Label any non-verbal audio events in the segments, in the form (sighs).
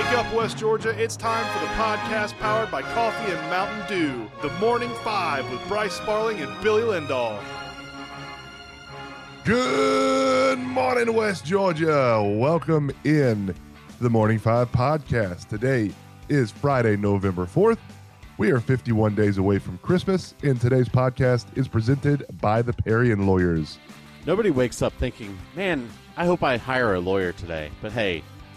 Wake up, West Georgia. It's time for the podcast powered by Coffee and Mountain Dew. The Morning Five with Bryce Sparling and Billy Lindahl. Good morning, West Georgia. Welcome in to the Morning Five podcast. Today is Friday, November 4th. We are 51 days away from Christmas, and today's podcast is presented by the Parian Lawyers. Nobody wakes up thinking, man, I hope I hire a lawyer today. But hey,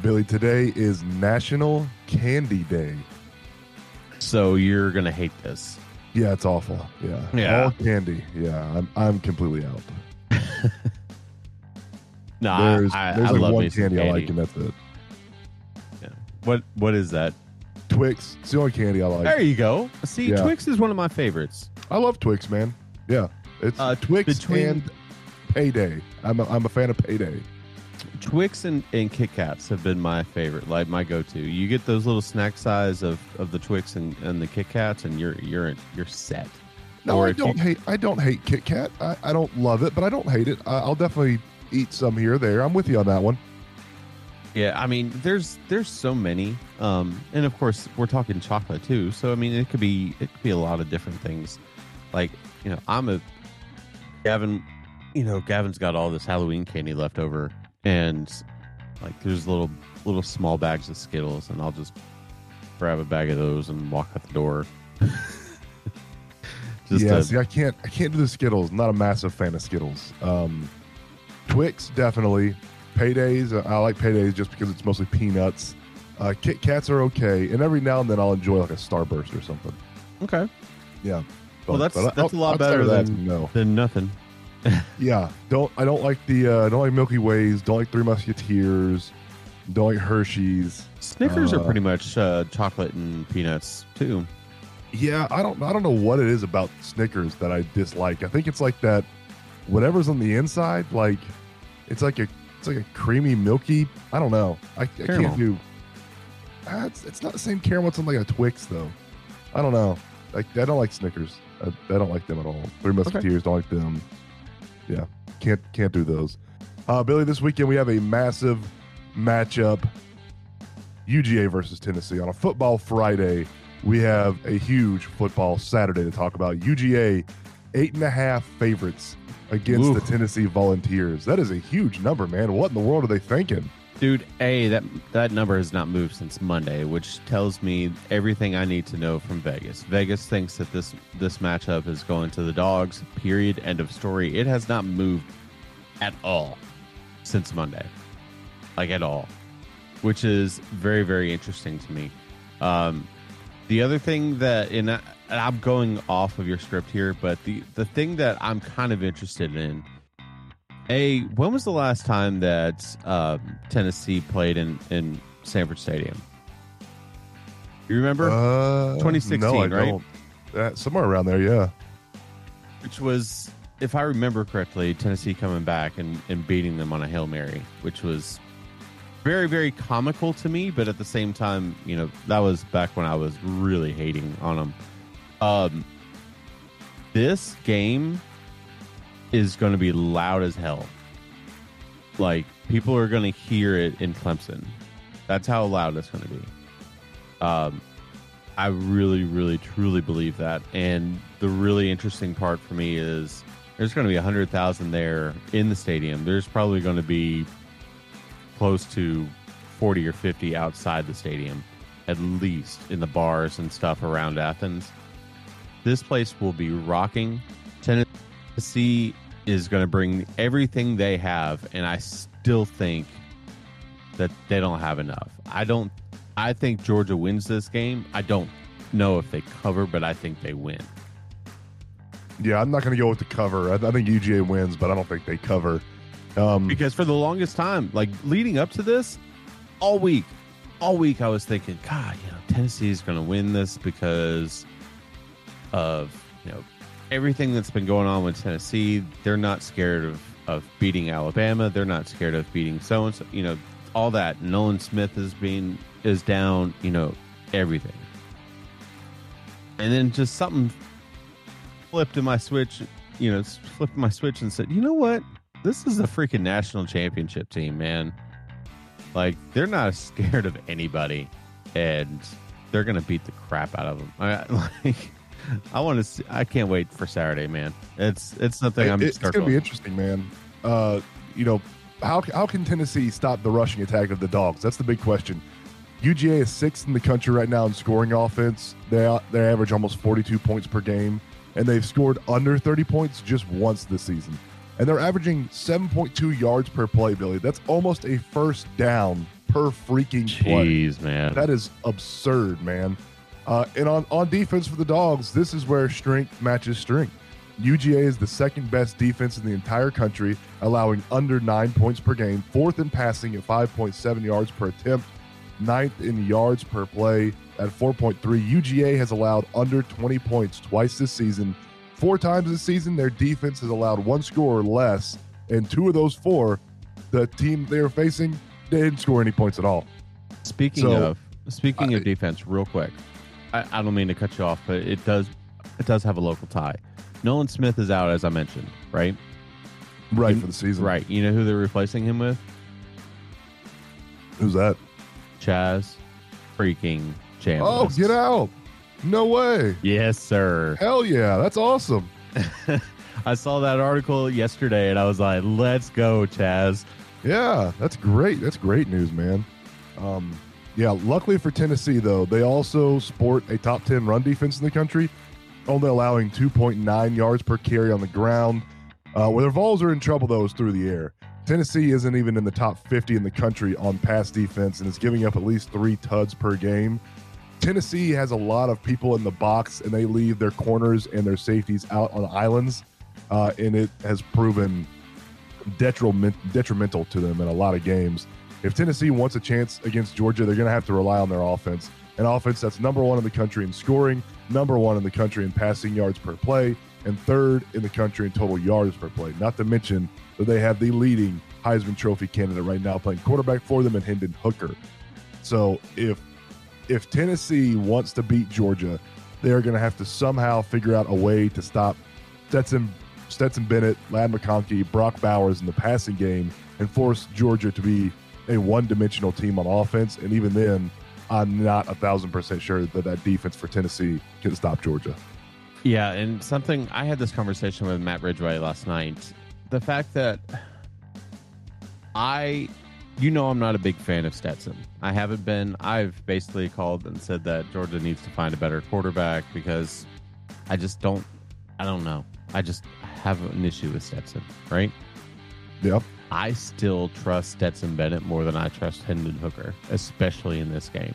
Billy, today is National Candy Day. So you're going to hate this. Yeah, it's awful. Yeah. Yeah. All candy. Yeah, I'm, I'm completely out. (laughs) No, There's, I, there's I like love one candy, candy. I like, and that's it. What What is that? Twix. It's the only candy I like. There you go. See, Yeah. Twix is one of my favorites. I love Twix, man. Yeah, it's Uh, Twix between- and Payday. I'm a, I'm a fan of Payday. Twix and, and Kit Kats have been my favorite, like my go-to. You get those little snack size of, of the Twix and, and the Kit Kats, and you're you're you're set. No, Or I don't hate. I don't hate Kit Kat. I, I don't love it, but I don't hate it. I, I'll definitely eat some here or there. I'm with you on that one. Yeah, I mean, there's there's so many, um, and of course we're talking chocolate too. So I mean, it could be it could be a lot of different things. Like you know, I'm a Gavin. You know, Gavin's got all this Halloween candy left over, and like there's little little small bags of Skittles, and I'll just grab a bag of those and walk out the door. (laughs) just yeah, to- see, I can't. I can't do the Skittles. Not a massive fan of Skittles. Um, Twix definitely. Paydays. uh, I like paydays just because it's mostly peanuts. Uh, Kit Kats are okay, and every now and then I'll enjoy like a Starburst or something. okay. Yeah. Well, that's- that's a lot better of that, than- no. Then nothing. (laughs) Yeah, don't I don't like the uh, don't like Milky Ways, don't like Three Musketeers, don't like Hershey's. Snickers are Uh, pretty much uh, chocolate and peanuts too. Yeah, I don't I don't know what it is about Snickers that I dislike. I think it's like that whatever's on the inside, like it's like a it's like a creamy milky. I don't know. I, I can't do. Ah, it's, it's not the same caramel. It's on like a Twix though. I don't know. Like I don't like Snickers. I, I don't like them at all. Three Musketeers don't like them. Yeah, can't can't do those. Uh, Billy, this weekend we have a massive matchup. UGA versus Tennessee on a football Friday. We have a huge football Saturday to talk about. UGA eight and a half favorites against Oof. the Tennessee Volunteers. That is a huge number, man. What in the world are they thinking? Dude, A, that that number has not moved since Monday, which tells me everything I need to know from Vegas. Vegas thinks that this this matchup is going to the dogs. Period. End of story. It has not moved at all since Monday. Like at all. Which is very, very interesting to me. Um the other thing that and I- I'm going off of your script here, but the the thing that I'm kind of interested in a, when was the last time that um, Tennessee played in, in Sanford Stadium? You remember? Uh, 2016, no, I right? don't. Uh, somewhere around there, yeah. which was, if I remember correctly, Tennessee coming back and, and beating them on a Hail Mary, which was very, very comical to me. But at the same time, you know, that was back when I was really hating on them. Um, this game is going to be loud as hell. Like, people are going to hear it in Clemson. That's how loud it's going to be. Um, I really, really, truly believe that. And the really interesting part for me is there's going to be 100,000 there in the stadium. There's probably going to be close to 40 or 50 outside the stadium, at least in the bars and stuff around Athens. This place will be rocking. Tennessee is going to bring everything they have, and I still think that they don't have enough. I don't. I think Georgia wins this game. I don't know if they cover, but I think they win. Yeah, I'm not going to go with the cover. I, I think UGA wins, but I don't think they cover. Um, Because for the longest time, like leading up to this, all week, all week I was thinking, God, you know, Tennessee is going to win this because of you know everything that's been going on with Tennessee. They're not scared of of beating Alabama. They're not scared of beating so and so. You know, all that. Nolan Smith is being is down. You know, everything. And then just something flipped in my switch. You know, flipped my switch and said, you know what? This is a freaking national championship team, man. Like they're not scared of anybody, and they're gonna beat the crap out of them. I (laughs) like. I want to. See, I can't wait for Saturday, man. It's it's something I'm. It's going to be interesting, man. Uh, you know, how how can Tennessee stop the rushing attack of the dogs? That's the big question. UGA is sixth in the country right now in scoring offense. They they average almost 42 points per game, and they've scored under 30 points just once this season. And they're averaging 7.2 yards per play, Billy. That's almost a first down per freaking Jeez, play. man. That is absurd, man. Uh, and on, on defense for the Dogs, this is where strength matches strength. UGA is the second best defense in the entire country, allowing under nine points per game, fourth in passing at 5.7 yards per attempt, ninth in yards per play at 4.3. UGA has allowed under 20 points twice this season. Four times this season, their defense has allowed one score or less, and two of those four, the team they were facing didn't score any points at all. Speaking so, of speaking I, of defense, real quick, I, I don't mean to cut you off, but it does it does have a local tie. Nolan Smith is out, as I mentioned, right? Right for the season. Right. You know who they're replacing him with? Who's that? Chaz freaking Chambliss. Oh, get out. No way. Yes, sir. Hell yeah. That's awesome. (laughs) I saw that article yesterday and I was like, let's go, Chaz. Yeah, that's great. That's great news, man. Um, yeah, luckily for Tennessee, though, they also sport a top 10 run defense in the country, only allowing 2.9 yards per carry on the ground. Uh, where their Vols are in trouble, though, is through the air. Tennessee isn't even in the top 50 in the country on pass defense and is giving up at least three tuds per game. Tennessee has a lot of people in the box and they leave their corners and their safeties out on islands, uh, and it has proven detrimental to them in a lot of games if Tennessee wants a chance against Georgia, they're going to have to rely on their offense. An offense that's number one in the country in scoring, number one in the country in passing yards per play, and third in the country in total yards per play. Not to mention that they have the leading Heisman Trophy candidate right now playing quarterback for them in Hendon Hooker. So if if Tennessee wants to beat Georgia, they are going to have to somehow figure out a way to stop Stetson Stetson Bennett, Ladd McConkey, Brock Bowers in the passing game and force Georgia to be a one dimensional team on offense. And even then, I'm not a thousand percent sure that that defense for Tennessee can stop Georgia. Yeah. And something I had this conversation with Matt Ridgway last night. The fact that I, you know, I'm not a big fan of Stetson. I haven't been. I've basically called and said that Georgia needs to find a better quarterback because I just don't, I don't know. I just have an issue with Stetson, right? Yep. I still trust Stetson Bennett more than I trust Hendon Hooker, especially in this game.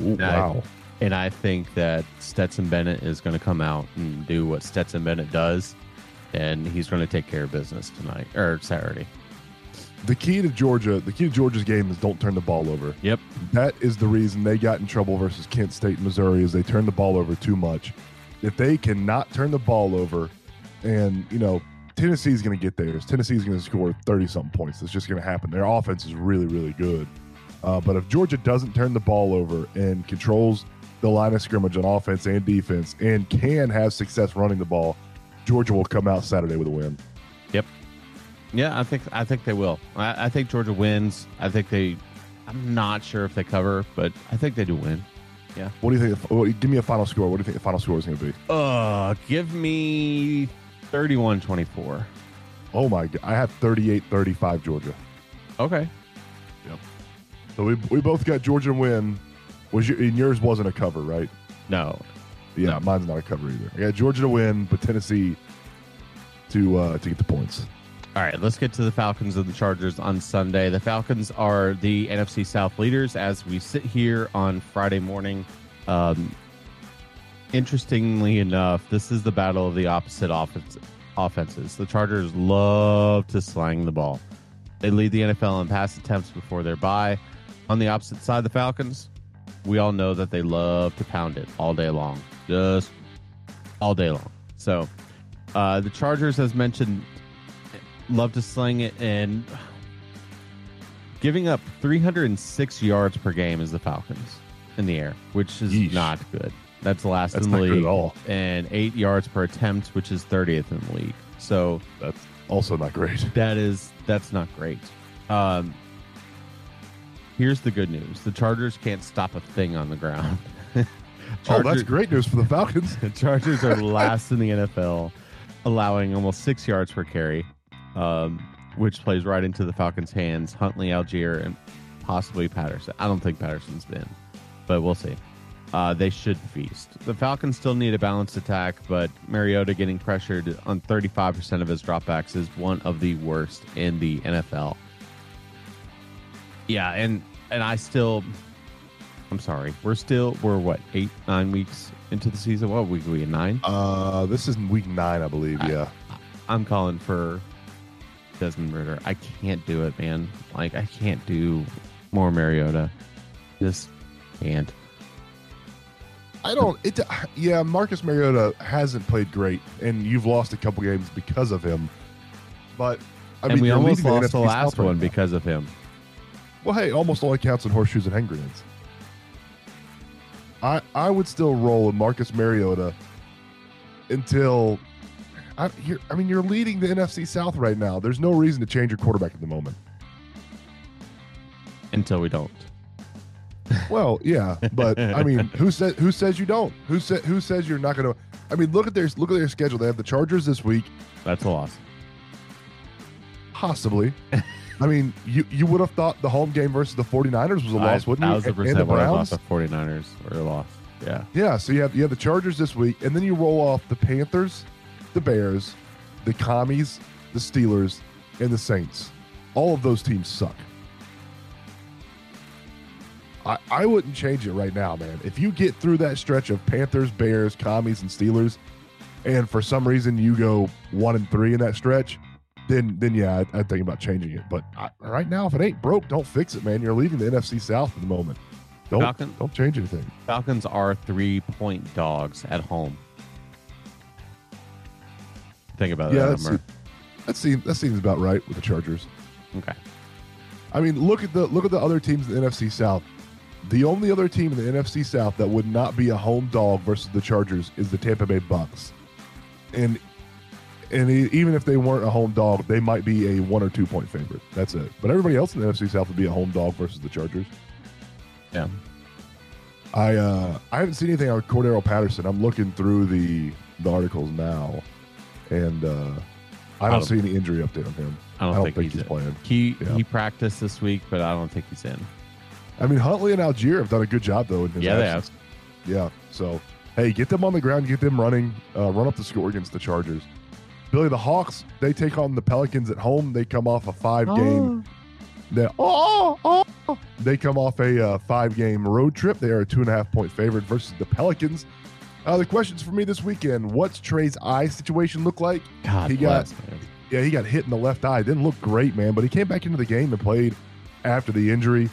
Ooh, and wow. I, and I think that Stetson Bennett is going to come out and do what Stetson Bennett does, and he's going to take care of business tonight or Saturday. The key to Georgia, the key to Georgia's game is don't turn the ball over. Yep. That is the reason they got in trouble versus Kent State, Missouri, is they turned the ball over too much. If they cannot turn the ball over, and you know Tennessee's going to get theirs. Tennessee's going to score 30 something points. That's just going to happen. Their offense is really, really good. Uh, but if Georgia doesn't turn the ball over and controls the line of scrimmage on offense and defense and can have success running the ball, Georgia will come out Saturday with a win. Yep. Yeah, I think I think they will. I, I think Georgia wins. I think they. I'm not sure if they cover, but I think they do win. Yeah. What do you think? What, give me a final score. What do you think the final score is going to be? Uh, give me 31 24. Oh my god. I have 38 35 Georgia. Okay. Yep. So we, we both got Georgia and win. Was your, and yours wasn't a cover, right? No. Yeah, no. mine's not a cover either. I got Georgia to win, but Tennessee to uh, to get the points. All right, let's get to the Falcons and the Chargers on Sunday. The Falcons are the NFC South leaders as we sit here on Friday morning. Um, interestingly enough, this is the battle of the opposite offense, offenses. The Chargers love to slang the ball. They lead the NFL in pass attempts before their bye. On the opposite side, the Falcons, we all know that they love to pound it all day long, just all day long. So, uh, the Chargers, as mentioned, love to sling it and giving up 306 yards per game is the Falcons in the air, which is Yeesh. not good. That's last That's in the league, at all. and eight yards per attempt, which is 30th in the league. So That's also not great. (laughs) that is that's not great. Um, here's the good news: the Chargers can't stop a thing on the ground. (laughs) Oh, that's great news for the Falcons. (laughs) the Chargers are last in the NFL, allowing almost six yards per carry, um, which plays right into the Falcons' hands. Huntley, Allgeier, and possibly Patterson. I don't think Patterson's been, but we'll see. Uh, they should feast. The Falcons still need a balanced attack, but Mariota getting pressured on 35% of his dropbacks is one of the worst in the NFL. Yeah, and and I still I'm sorry. We're still we're what eight nine weeks into the season. What week are we in nine? Uh, this is week nine, I believe. I- Yeah. I'm calling for Desmond Ridder. I can't do it, man. Like I can't do more Mariota. Just can't. I don't. It. Yeah, Marcus Mariota hasn't played great, and you've lost a couple games because of him. But I and mean, we almost lost the NFC last one because of him. Well, hey, almost only counts in horseshoes and hand grenades. I I would still roll with Marcus Mariota until I you're, I mean you're leading the NFC South right now. There's no reason to change your quarterback at the moment. Until we don't. Well, yeah, but I mean, (laughs) who says who says you don't? Who said who says you're not going to? I mean, look at their look at their schedule. They have the Chargers this week, That's a loss. possibly. I mean, you you would have thought the home game versus the 49ers was a loss, wouldn't you? Thousand And- and the Browns. the 49ers or a loss. Yeah. Yeah, so you have you have the Chargers this week, and then you roll off the Panthers, the Bears, the Commies, the Steelers, and the Saints. All of those teams suck. I, I wouldn't change it right now, man. If you get through that stretch of Panthers, Bears, Commies, and Steelers, and for some reason you go one and three in that stretch, then then yeah, I'd, I'd think about changing it. But I, right now, if it ain't broke, don't fix it, man. You're leaving the NFC South at the moment. Don't Falcon- don't change anything. Falcons are three point dogs at home. Think about Yeah, that. number. that seems that seems about right with the Chargers. Okay. I mean, look at the look at the other teams in the NFC South. The only other team in the NFC South that would not be a home dog versus the Chargers is the Tampa Bay Bucks, and and even if they weren't a home dog, they might be a one or two point favorite. That's it. But everybody else in the NFC South would be a home dog versus the Chargers. Yeah. I uh I haven't seen anything on Cordarrelle Patterson. I'm looking through the the articles now, and uh I I don't don't- see any injury update on him. I don't, I don't think, think he's, he's playing. He Yeah. he practiced this week, but I don't think he's in. I mean, Huntley and Allgeier have done a good job though. In his Yeah, they absence. Yeah. So hey, get them on the ground, get them running, uh, run up the score against the Chargers. Billy, the Hawks they take on the Pelicans at home. They come off a five game. They, oh, oh, oh. they come off a uh, five game road trip. They are a two and a half point favorite versus the Pelicans. Uh, the questions for me this weekend: What's Trae's eye situation look like? God He got- man. Yeah, he got hit in the left eye. Didn't look great, man, but he came back into the game and played after the injury.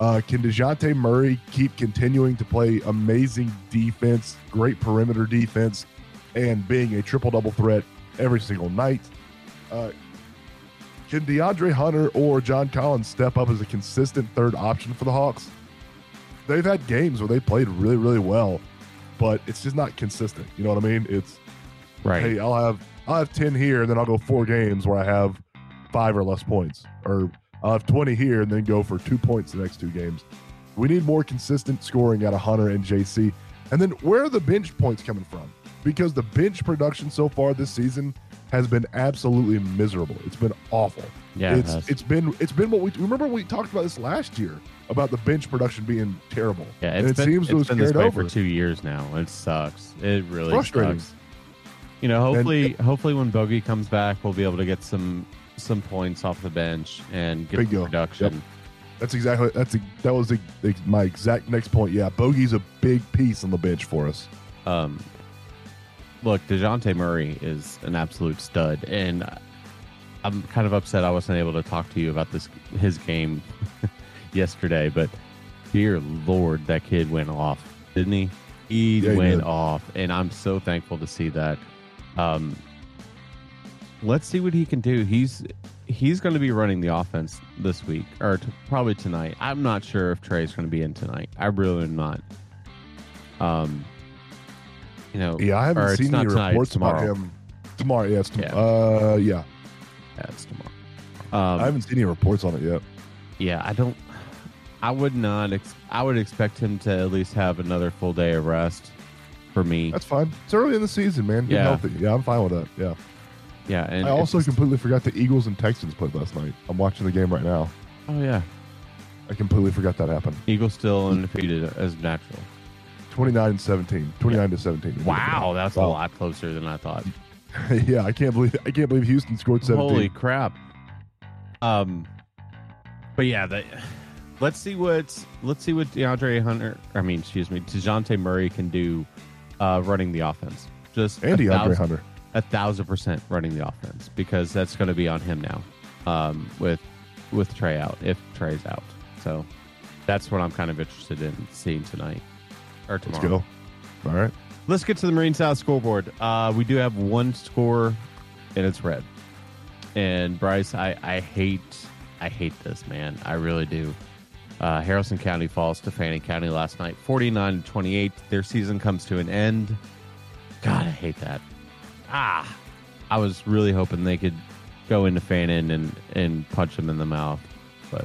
Uh, can DeJounte Murray keep continuing to play amazing defense, great perimeter defense, and being a triple double threat every single night? Uh, can DeAndre Hunter or John Collins step up as a consistent third option for the Hawks? They've had games where they played really, really well, but it's just not consistent. You know what I mean? It's Right. hey, I'll have I'll have ten here, and then I'll go four games where I have five or less points, or I'll have twenty here and then go for two points the next two games. We need more consistent scoring out of Hunter and JC. And then where are the bench points coming from? Because the bench production so far this season has been absolutely miserable. It's been awful. yeah. it it's has. it's been it's been what we remember we talked about this last year about the bench production being terrible. yeah, and it been, seems it's been this way over. for two years now. It sucks. It really Frustrating. sucks. You know, hopefully, hopefully when Bogey comes back, we'll be able to get some some points off the bench and get Bingo. production. That's exactly that's a, that was the, the, my exact next point. Yeah, Bogey's a big piece on the bench for us. Um, look, Dejounte Murray is an absolute stud, and I'm kind of upset I wasn't able to talk to you about this his game (laughs) yesterday, but dear Lord, that kid went off, didn't he? He Yeah, went did. off, and I'm so thankful to see that. Um, let's see what he can do. He's he's going to be running the offense this week, or t- probably tonight. I'm not sure if Trae's going to be in tonight. I really am not. Um, you know, Yeah, I haven't seen any tonight, reports about tomorrow. him. Tomorrow, yeah, it's tom- Yeah. Uh, yeah. Yeah, it's tomorrow. Um, I haven't seen any reports on it yet. yeah, I don't. I would not. Ex- I would expect him to at least have another full day of rest. For me, That's fine. It's early in the season, man. Get Yeah. healthy. Yeah, I'm fine with that. Yeah. Yeah, and I also completely forgot the Eagles and Texans played last night. I'm watching the game right now. Oh yeah, I completely forgot that happened. Eagles still undefeated as natural. 29 and 17. 29 to 17. Wow, that's a lot closer than I thought. (laughs) yeah, I can't believe I can't believe Houston scored 17. Holy crap! Um, but yeah, the, let's see what let's see what DeAndre Hunter. I mean, excuse me, Dejounte Murray can do, uh, running the offense. Just and DeAndre thousand- Hunter. A thousand percent running the offense because that's going to be on him now um, with with Trae out if Trae's out. So that's what I'm kind of interested in seeing tonight or tomorrow. Let's go. All right. Let's get to the Marine South scoreboard. Uh, we do have one score, and it's red. And Bryce, I, I hate I hate this man. I really do. Uh, Harrison County falls to Fannin County last night, forty nine to twenty eight. Their season comes to an end. God, I hate that. Ah, I was really hoping they could go into Fannin and and punch him in the mouth, but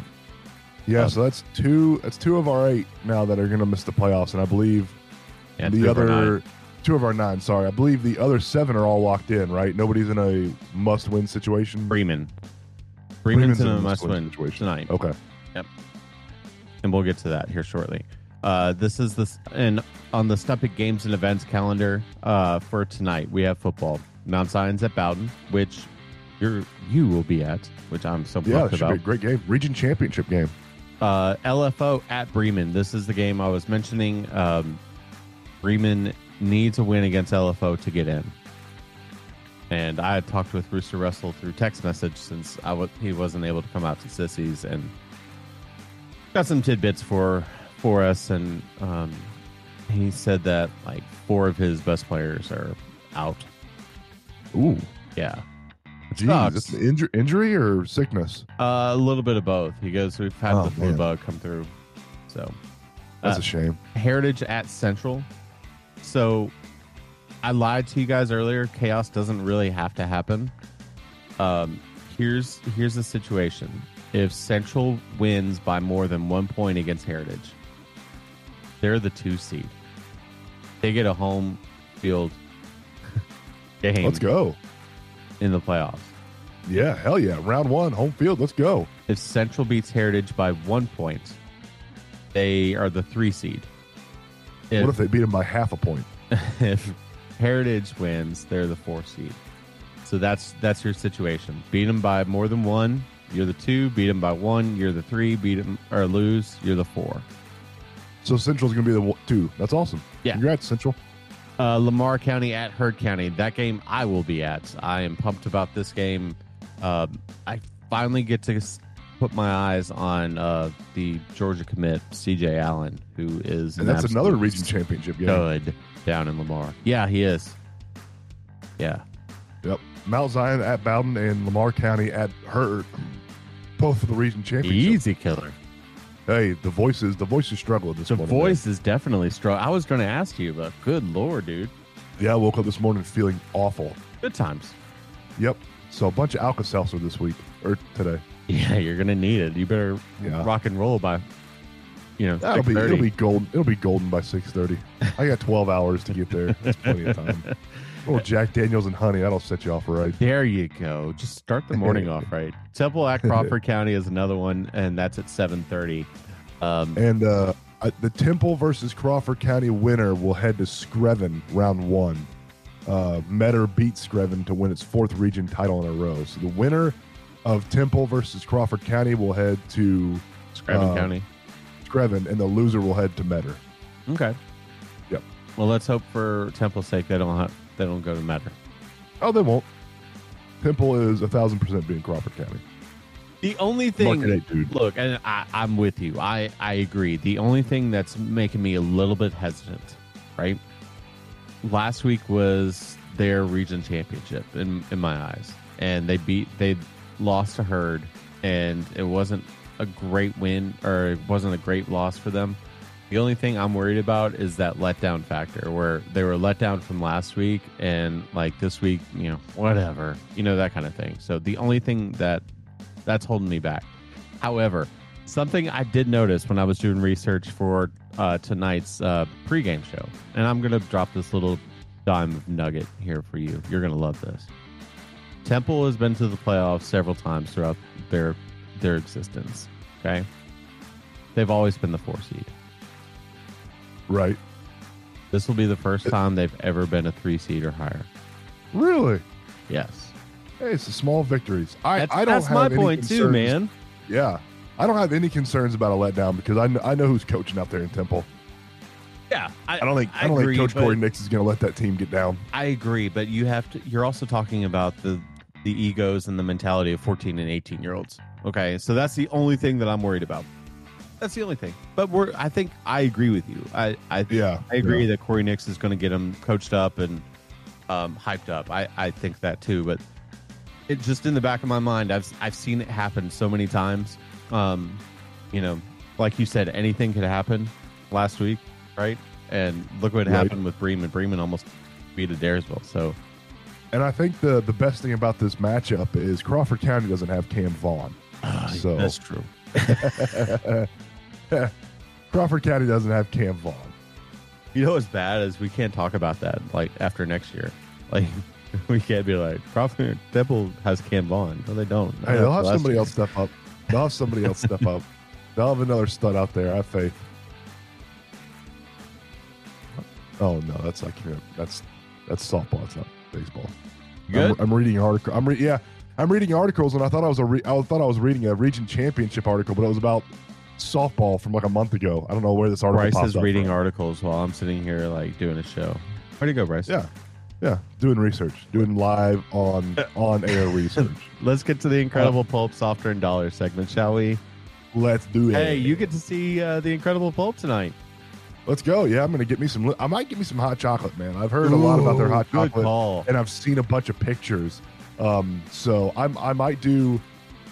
Yeah, Um, so that's two that's two of our eight now that are going to miss the playoffs and I believe yeah, the two of our nine. other two of our nine, sorry. I believe the other 7 are all locked in, right? Nobody's in a must-win situation. Freeman. Freeman's, Freeman's in in a a must must-win win situation. tonight. Okay. Yep. And we'll get to that here shortly. Uh, this is this and on the Stump It Games and Events calendar uh, for tonight. We have football. Mount Zion's at Bowdon, which you're you will be at, which I'm so Yeah, pumped it should be about. a great game. Region championship game. Uh, LFO at Bremen. This is the game I was mentioning. Um, Bremen needs a win against LFO to get in. And I had talked with Rooster Russell through text message since I w- he wasn't able to come out to Sissies and got some tidbits for for us. And um, he said that like four of his best players are out. Ooh. Yeah, it's an injury or sickness? uh, a little bit of both. He goes, we've had Oh, the flu man. bug come through. So That's Uh, a shame. Heritage at Central. So I lied to you guys earlier. Chaos doesn't really have to happen. Um, here's here's the situation. If Central wins by more than one point against Heritage, they're the two seed. They get a home field (laughs) game Let's go. in the playoffs. Yeah, hell yeah. Round one, home field. Let's go. If Central beats Heritage by one point, they are the three seed. what if they beat him by half a point? (laughs) if Heritage wins, they're the four seed. So that's that's your situation. Beat them by more than one, you're the two. Beat them by one, you're the three. Beat them or lose, you're the four. So Central's going to be the two. That's awesome. Yeah. Congrats, Central. Uh, Lamar County at Heard County. That game I will be at. I am pumped about this game. Um, I finally get to put my eyes on uh, the Georgia commit CJ Allen, who is And an that's another region championship game. good down in Lamar. Yeah, he is. Yeah. Yep. Mount Zion at Bowdon and Lamar County at Heard. Both for the region championship. Easy killer. Hey, the voices, the voices struggle this The morning. voice is definitely strong. I was going to ask you, but good lord, dude. Yeah, I woke up this morning feeling awful. Good times. Yep. So a bunch of Alka Seltzer this week or today. (laughs) Yeah, you're going to need it. You better Yeah. rock and roll by, you know, That'll be it'll be golden. It'll be golden by six thirty. I got twelve hours to get there. That's plenty of time. (laughs) Or Jack Daniels and honey, that'll set you off right. There you go. Just start the morning off (laughs) right. Temple at Crawford (laughs) County is another one, and that's at 7:30. Um, And uh, the Temple versus Crawford County winner will head to Screven round one. Uh, Metter beats Screven to win its fourth region title in a row. So the winner of Temple versus Crawford County will head to Scranton uh, County. Screven, and the loser will head to Metter. Okay. Yep. Well, let's hope for Temple's sake they don't have, they don't go to Metter. Oh, they won't. Temple is a thousand percent being Crawford County. The only thing, eight, look, and I, I'm with you. I I agree. The only thing that's making me a little bit hesitant, right? Last week was their region championship in in my eyes, and they beat they lost to Heard, and it wasn't a great win or it wasn't a great loss for them. The only thing I'm worried about is that letdown factor where they were let down from last week and like this week, you know, whatever, you know, that kind of thing. So the only thing that that's holding me back. However, something I did notice when I was doing research for uh, tonight's uh, pregame show, and I'm going to drop this little dime of nugget here for you. You're going to love this. Temple has been to the playoffs several times throughout their their existence. Okay, they've always been the four seed. Right. This will be the first time they've ever been a three seed or higher. Really? Yes, Hey, it's the small victories. I, that's, I don't that's have my any point too, concerns- man. Yeah. I don't have any concerns about a letdown because I, kn- I know who's coaching out there in Temple. Yeah, I don't think I, I don't agree, think Coach Corey Nix is going to let that team get down. I agree, but you have to. You're also talking about the the egos and the mentality of 14 and 18 year olds. Okay, so that's the only thing that I'm worried about. That's the only thing. But we're. I think I agree with you. I I, Yeah, I agree yeah. that Corey Nix is going to get him coached up and um, hyped up. I I think that too. But it just in the back of my mind, I've I've seen it happen so many times. Um, you know, like you said, anything could happen last week, right? And look what Right. happened with Bremen. Bremen almost beat Adairsville. So And I think the the best thing about this matchup is Crawford County doesn't have Cam Vaughn. (sighs) So- that's true. (laughs) (laughs) (laughs) Crawford County doesn't have Cam Vaughn. You know what's bad is we can't talk about that like after next year. Like (laughs) we can't be like Crawford Temple has Cam Vaughn. No, they don't. Hey, they'll have somebody year. else step up. They'll have somebody else step up. (laughs) They'll have another stud out there. I have faith. Oh no, that's can't. That's that's softball. It's not baseball. Good? I'm, I'm reading article. I'm re- yeah. I'm reading articles, and I thought I was a re- I thought I was reading a region championship article, but it was about softball from like a month ago. I don't know where this article. Bryce is reading from. articles while I'm sitting here like doing a show. Where'd you go, Bryce? Yeah, yeah, doing research, doing live on (laughs) on air research. Let's get to the Incredible Pulp Soft Earned Dollar segment, shall we? Let's do it. Hey, you get to see uh, the Incredible Pulp tonight. Let's go. Yeah, I'm gonna get me some. I might get me some hot chocolate, man. I've heard a lot about their hot chocolate, call. and I've seen a bunch of pictures. Um, so I'm I might do,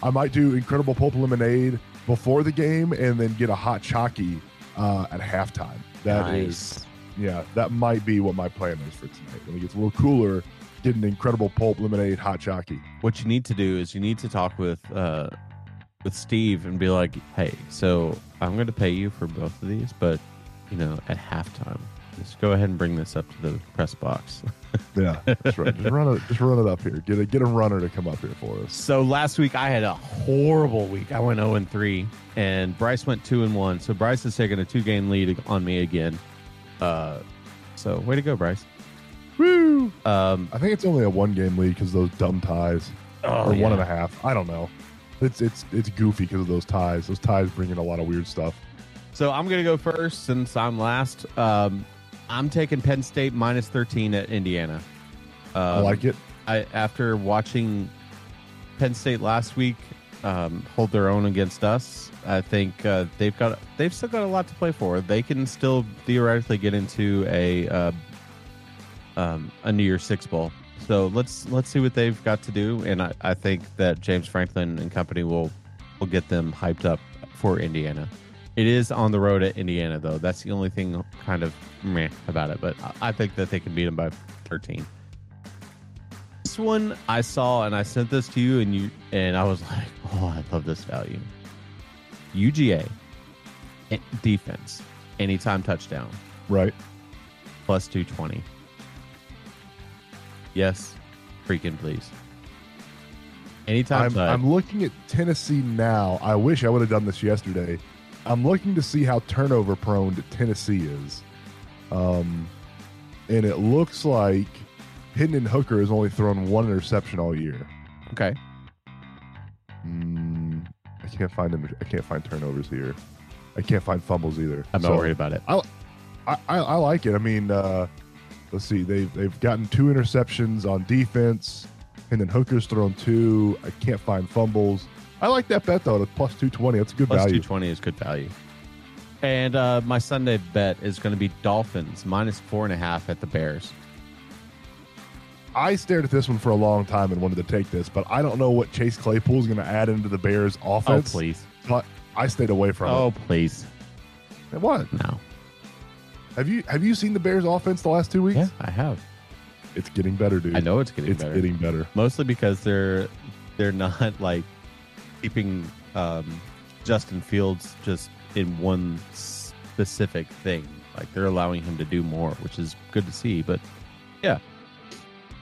I might do incredible pulp lemonade before the game, and then get a hot chocky uh, at halftime. That is, Nice. yeah, that might be what my plan is for tonight. When it gets a little cooler, get an incredible pulp lemonade hot chocky. What you need to do is you need to talk with uh, with Steve and be like, "Hey, so I'm going to pay you for both of these, but you know, at halftime, just go ahead and bring this up to the press box." (laughs) Yeah, that's right. just run it, just run it up here. Get a get a runner to come up here for us. So last week I had a horrible week. I went 0 and 3, and Bryce went 2 and 1. So Bryce is taking a two game lead on me again. Uh, so way to go, Bryce. Woo! Um, I think it's only a one game lead because those dumb ties. oh, or yeah. one and a half. I don't know. It's it's it's goofy because of those ties. Those ties bring in a lot of weird stuff. So I'm gonna go first since I'm last. Um, I'm taking Penn State minus 13 at Indiana. Um, I like it. I after watching Penn State last week um, hold their own against us, I think uh, they've got they've still got a lot to play for. They can still theoretically get into a uh, um, a New Year's Six bowl. So let's let's see what they've got to do, and I, I think that James Franklin and company will will get them hyped up for Indiana. It is on the road at Indiana, though. That's the only thing kind of meh about it, but I- think that they can beat them by 13. This one I saw, and I sent this to you, and you and I was (laughs) like, "Oh, I love this value." UGA eh, defense, anytime touchdown, Right. plus two twenty. Yes, freaking please. Anytime I'm. I'm looking at Tennessee now. I wish I would have done this yesterday. I'm looking to see how turnover prone Tennessee is. Um, and it looks like Hendon Hooker has only thrown one interception all year. okay. Mm, I can't find them. I can't find turnovers here. I can't find fumbles either. I'm not So- worried about it. I, I, I like it. I mean, uh, let's see. They've they've gotten two interceptions on defense, and then Hooker's thrown two. I can't find fumbles. I like that bet though. The plus two twenty. That's a good Plus value. 220 is good value. And uh, my Sunday bet is going to be Dolphins minus four and a half at the Bears. I stared at this one for a long time and wanted to take this, but I don't know what Chase Claypool is going to add into the Bears' offense. Oh, please. But I stayed away from Oh, please. it. What? No. Have you have you seen the Bears' offense the last two weeks? Yeah, I have. It's getting better, dude. I know it's getting better. it's better. getting better. Mostly because they're they're not like keeping um, Justin Fields just in one specific thing. Like they're allowing him to do more, which is good to see. But yeah,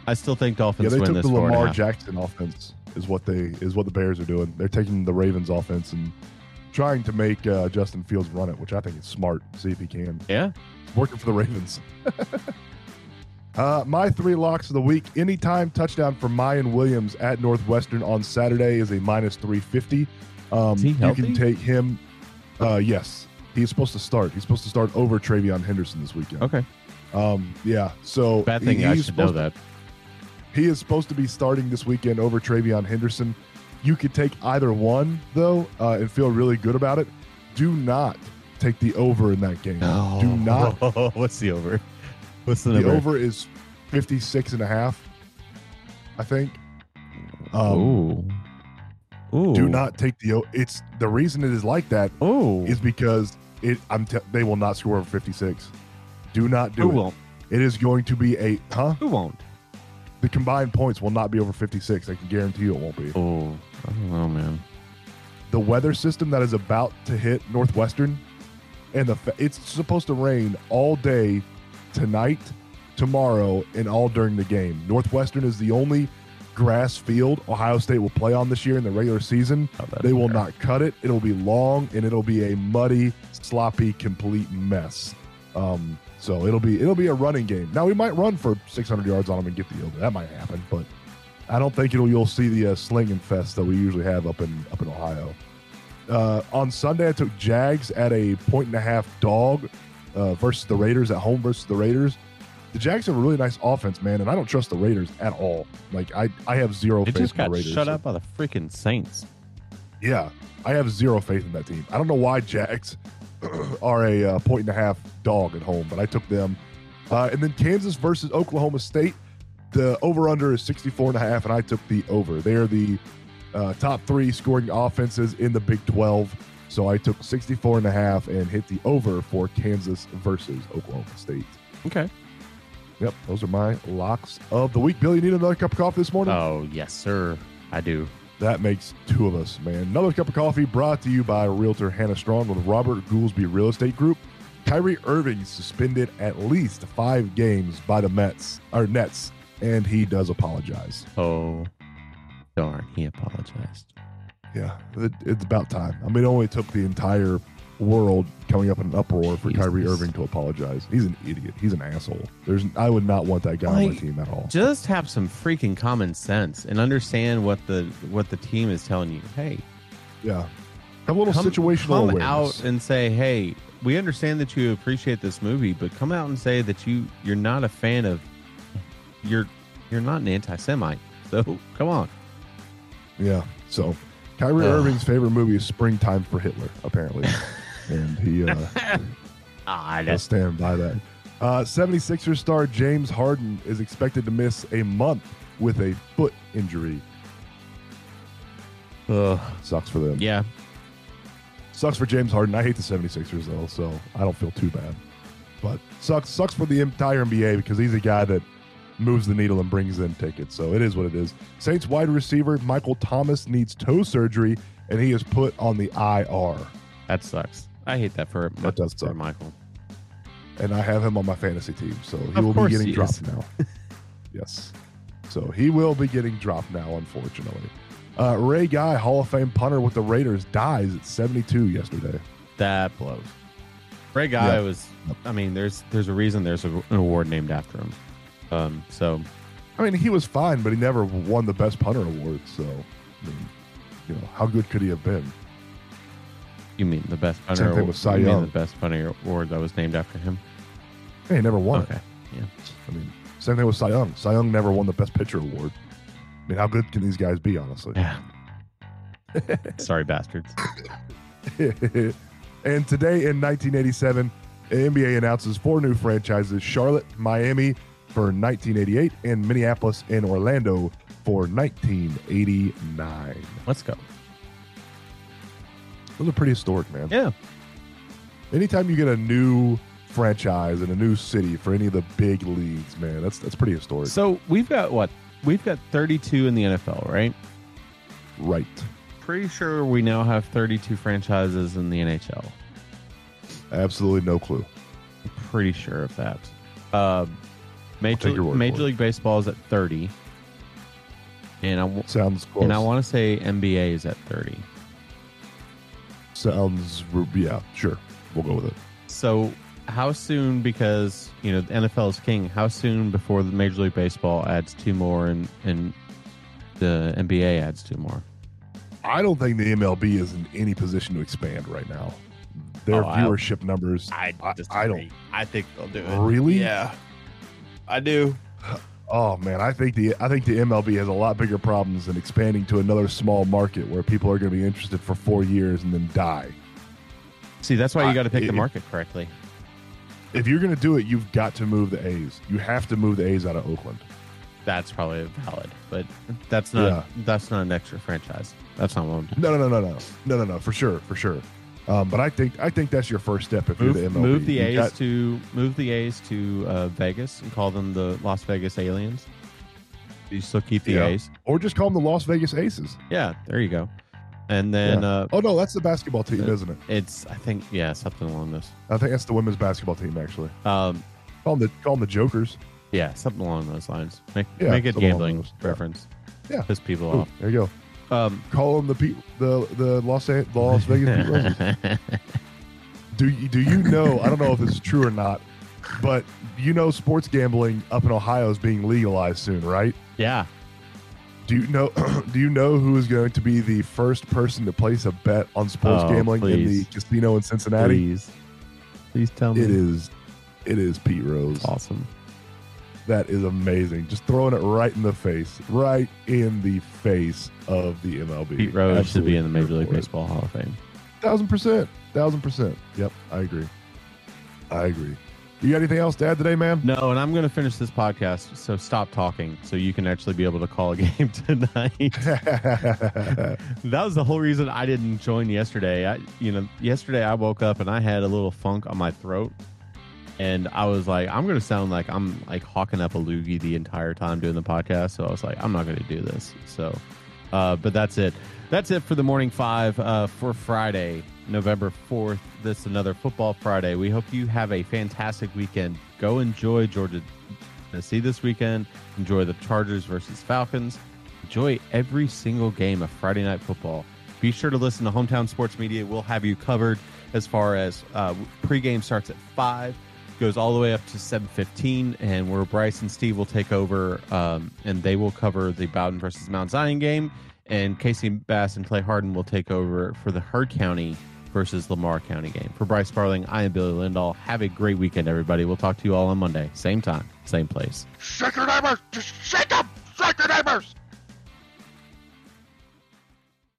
I still think Dolphins. Yeah, they win took this the Lamar. Jackson offense is what they is what the Bears are doing. They're taking the Ravens offense and trying to make uh, Justin Fields run it, which I think is smart. See if he can. Yeah, working for the Ravens. (laughs) uh, my three locks of the week: anytime touchdown for Miyan Williams at Northwestern on Saturday is a minus three fifty. Um, Is he you can take him. Uh, yes, he's supposed to start. He's supposed to start over TreVeyon Henderson this weekend. okay. Um, yeah. So Bad thing he- I should know that. he is supposed to be starting this weekend over TreVeyon Henderson. You could take either one though, uh, and feel really good about it. Do not take the over in that game. No. Do not. (laughs) What's the over? What's the, The number? over is 56 and a half, I think. Um, Ooh. Ooh. do not take the. It's the reason it is like that Ooh. is because it. I'm. Te- they will not score over 56. Do not do Who it. won't? It is going to be a. Huh? Who won't? The combined points will not be over 56. I can guarantee you it won't be. Oh, I don't know, man. the weather system that is about to hit Northwestern, and the fa- it's supposed to rain all day tonight, tomorrow, and all during the game. Northwestern is the only grass field Ohio State will play on this year in the regular season. Oh, They will fair. not cut it. It'll be long and it'll be a muddy, sloppy, complete mess. Um, so it'll be it'll be a running game. Now we might run for 600 yards on them and get the over. That might happen, but I don't think. You'll see the uh, slinging fest that we usually have up in up in Ohio. Uh, on Sunday, I took Jags at a point and a half dog uh, versus the Raiders at home versus the Raiders. The Jags have a really nice offense, man, and I don't trust the Raiders at all. Like I, I have zero They faith just in the got Raiders. shut out by the freaking Saints. Yeah, I have zero faith in that team. I don't know why Jags (clears throat) are a uh, point and a half dog at home, but I took them. Uh, and then Kansas versus Oklahoma State. The over under is 64 and a half, and I took the over. They are the uh, top three scoring offenses in the Big 12. So I took 64 and a half and hit the over for Kansas versus Oklahoma State. Okay. Yep, those are my locks of the week. Billy, you need another cup of coffee this morning? Oh, yes, sir. I do. That makes two of us, man. Another cup of coffee brought to you by Realtor Hannah Strawn with Robert Goolsby Real Estate Group. Kyrie Irving suspended at least five games by the Mets or Nets, and he does apologize. Oh, darn. He apologized. Yeah, it, it's about time. I mean, it only took the entire world coming up in an uproar for Kyrie Irving to apologize. He's an idiot. He's an asshole. There's, I would not want that guy on my team at all. Just have some freaking common sense and understand what the what the team is telling you. Hey, Yeah, have a little come, situational come awareness. out and say, hey, we understand that you appreciate this movie, but come out and say that you you're not a fan of you're you're not an anti-Semite. (laughs) So come on. Yeah. So Kyrie Ugh. Irving's favorite movie is Springtime for Hitler, apparently. (laughs) and he uh, (laughs) Ah, will stand by that. Uh, 76ers star James Harden is expected to miss a month with a foot injury. Ugh. Sucks for them. yeah. Sucks for James Harden. I hate the 76ers, though, so I don't feel too bad. But sucks sucks for the entire NBA because he's a guy that moves the needle and brings in tickets. So it is what it is. Saints wide receiver Michael Thomas needs toe surgery, and he is put on the IR. That sucks. I hate that for, it. That does for suck. Michael. and I have him on my fantasy team, so he Of will be getting dropped is. now. (laughs) yes, so he will be getting dropped now, unfortunately. Uh, Ray Guy, Hall of Fame punter with the Raiders, dies at 72 yesterday. That blows. Ray Guy Yeah. was. I mean, there's there's a reason there's a, an award named after him. Um. So I mean, he was fine, but he never won the best punter award. So, I mean, you know, how good could he have been? you mean the best punter? Same thing award- with Cy you mean Young. the best punter award that was named after him? Hey, he never won it. Okay. Yeah. I mean, same thing with Cy Young. Cy Young never won the best pitcher award. I mean, how good can these guys be, honestly? Yeah. (laughs) Sorry, bastards. (laughs) and today in 1987, NBA announces four new franchises Charlotte, Miami for 1988, and Minneapolis and Orlando for 1989. Let's go. Those are pretty historic, man. Yeah. Anytime you get a new franchise in a new city for any of the big leagues, man, that's that's pretty historic. So we've got what? We've got 32 in the NFL, right? right. Pretty sure we now have 32 franchises in the NHL. Absolutely no clue. Pretty sure of that. Uh, Major, take your Major. League Baseball is at 30. And I, w- Sounds close. and I want to say NBA is at 30. Sounds yeah, sure. We'll go with it. So, how soon? Because you know the NFL is king. How soon before the Major League Baseball adds two more and and the NBA adds two more? I don't think the MLB is in any position to expand right now. Their Oh, I- viewership numbers. I I- I don't- I think they'll do it. Really? Yeah, I do. Oh man, I think the I think the MLB has a lot bigger problems than expanding to another small market where people are going to be interested for four years and then die. See, that's why you got to pick the if- market correctly. If you're going to do it, you've got to move the A's. You have to move the A's out of Oakland. That's probably valid, but that's not Yeah. that's not an extra franchise. That's not what I'm doing. No, no, no, no, no, no, no, no, for sure, for sure. Um, but I think I think that's your first step if Move, you're the MLB. move the You A's got- to move the A's to uh, Vegas and call them the Las Vegas Aliens. You still keep the Yeah. A's. or just call them the Las Vegas Aces. Yeah, there you go. And then uh, Oh no, that's the basketball team, Uh, isn't it? it's I think yeah something along this. I think that's the women's basketball team actually. Um, Call them the call them the Jokers. yeah, something along those lines. Make Yeah, make it gambling. Yeah. reference. Yeah. piss people Ooh, off. there you go. Um, Call them the Pete, the the Los Las Vegas Pete. (laughs) Do you, do you know? I don't know if this is true or not, but you know sports gambling up in Ohio is being legalized soon, right? yeah, Do you know? (clears throat) do you know who is going to be the first person to place a bet on sports Oh, gambling in the casino in Cincinnati? please, please tell me. It is, it is Pete Rose. awesome. That is amazing. Just throwing it right in the face, right in the face of the MLB. Pete Rose should be in the Major League. Baseball Hall of Fame. Thousand percent. Thousand percent. Yep, I agree. I agree. You got anything else to add today, man? No, and I'm going to finish this podcast. So stop talking, so you can actually be able to call a (laughs) game tonight. (laughs) that was the whole reason I didn't join yesterday. I, you know, yesterday I woke up and I had a little funk on my throat, and I was like, I'm going to sound like I'm like hawking up a loogie the entire time doing the podcast. So I was like, I'm not going to do this. So, uh, but that's it. That's it for the morning five uh, for Friday, November 4th. This is another football Friday. We hope you have a fantastic weekend. Go enjoy Georgia Tennessee this weekend. Enjoy the Chargers versus Falcons. Enjoy every single game of Friday Night Football. Be sure to listen to Hometown Sports Media. We'll have you covered as far as uh, pregame starts at 5 goes all the way up to 7.15 and where bryce and steve will take over um, and they will cover the bowdon versus mount zion game and casey bass and clay harden will take over for the heard county versus lamar county game for bryce sparling i am billy lindahl have a great weekend everybody we'll talk to you all on monday same time same place Shake your neighbors! Just shake them! Shake your neighbors!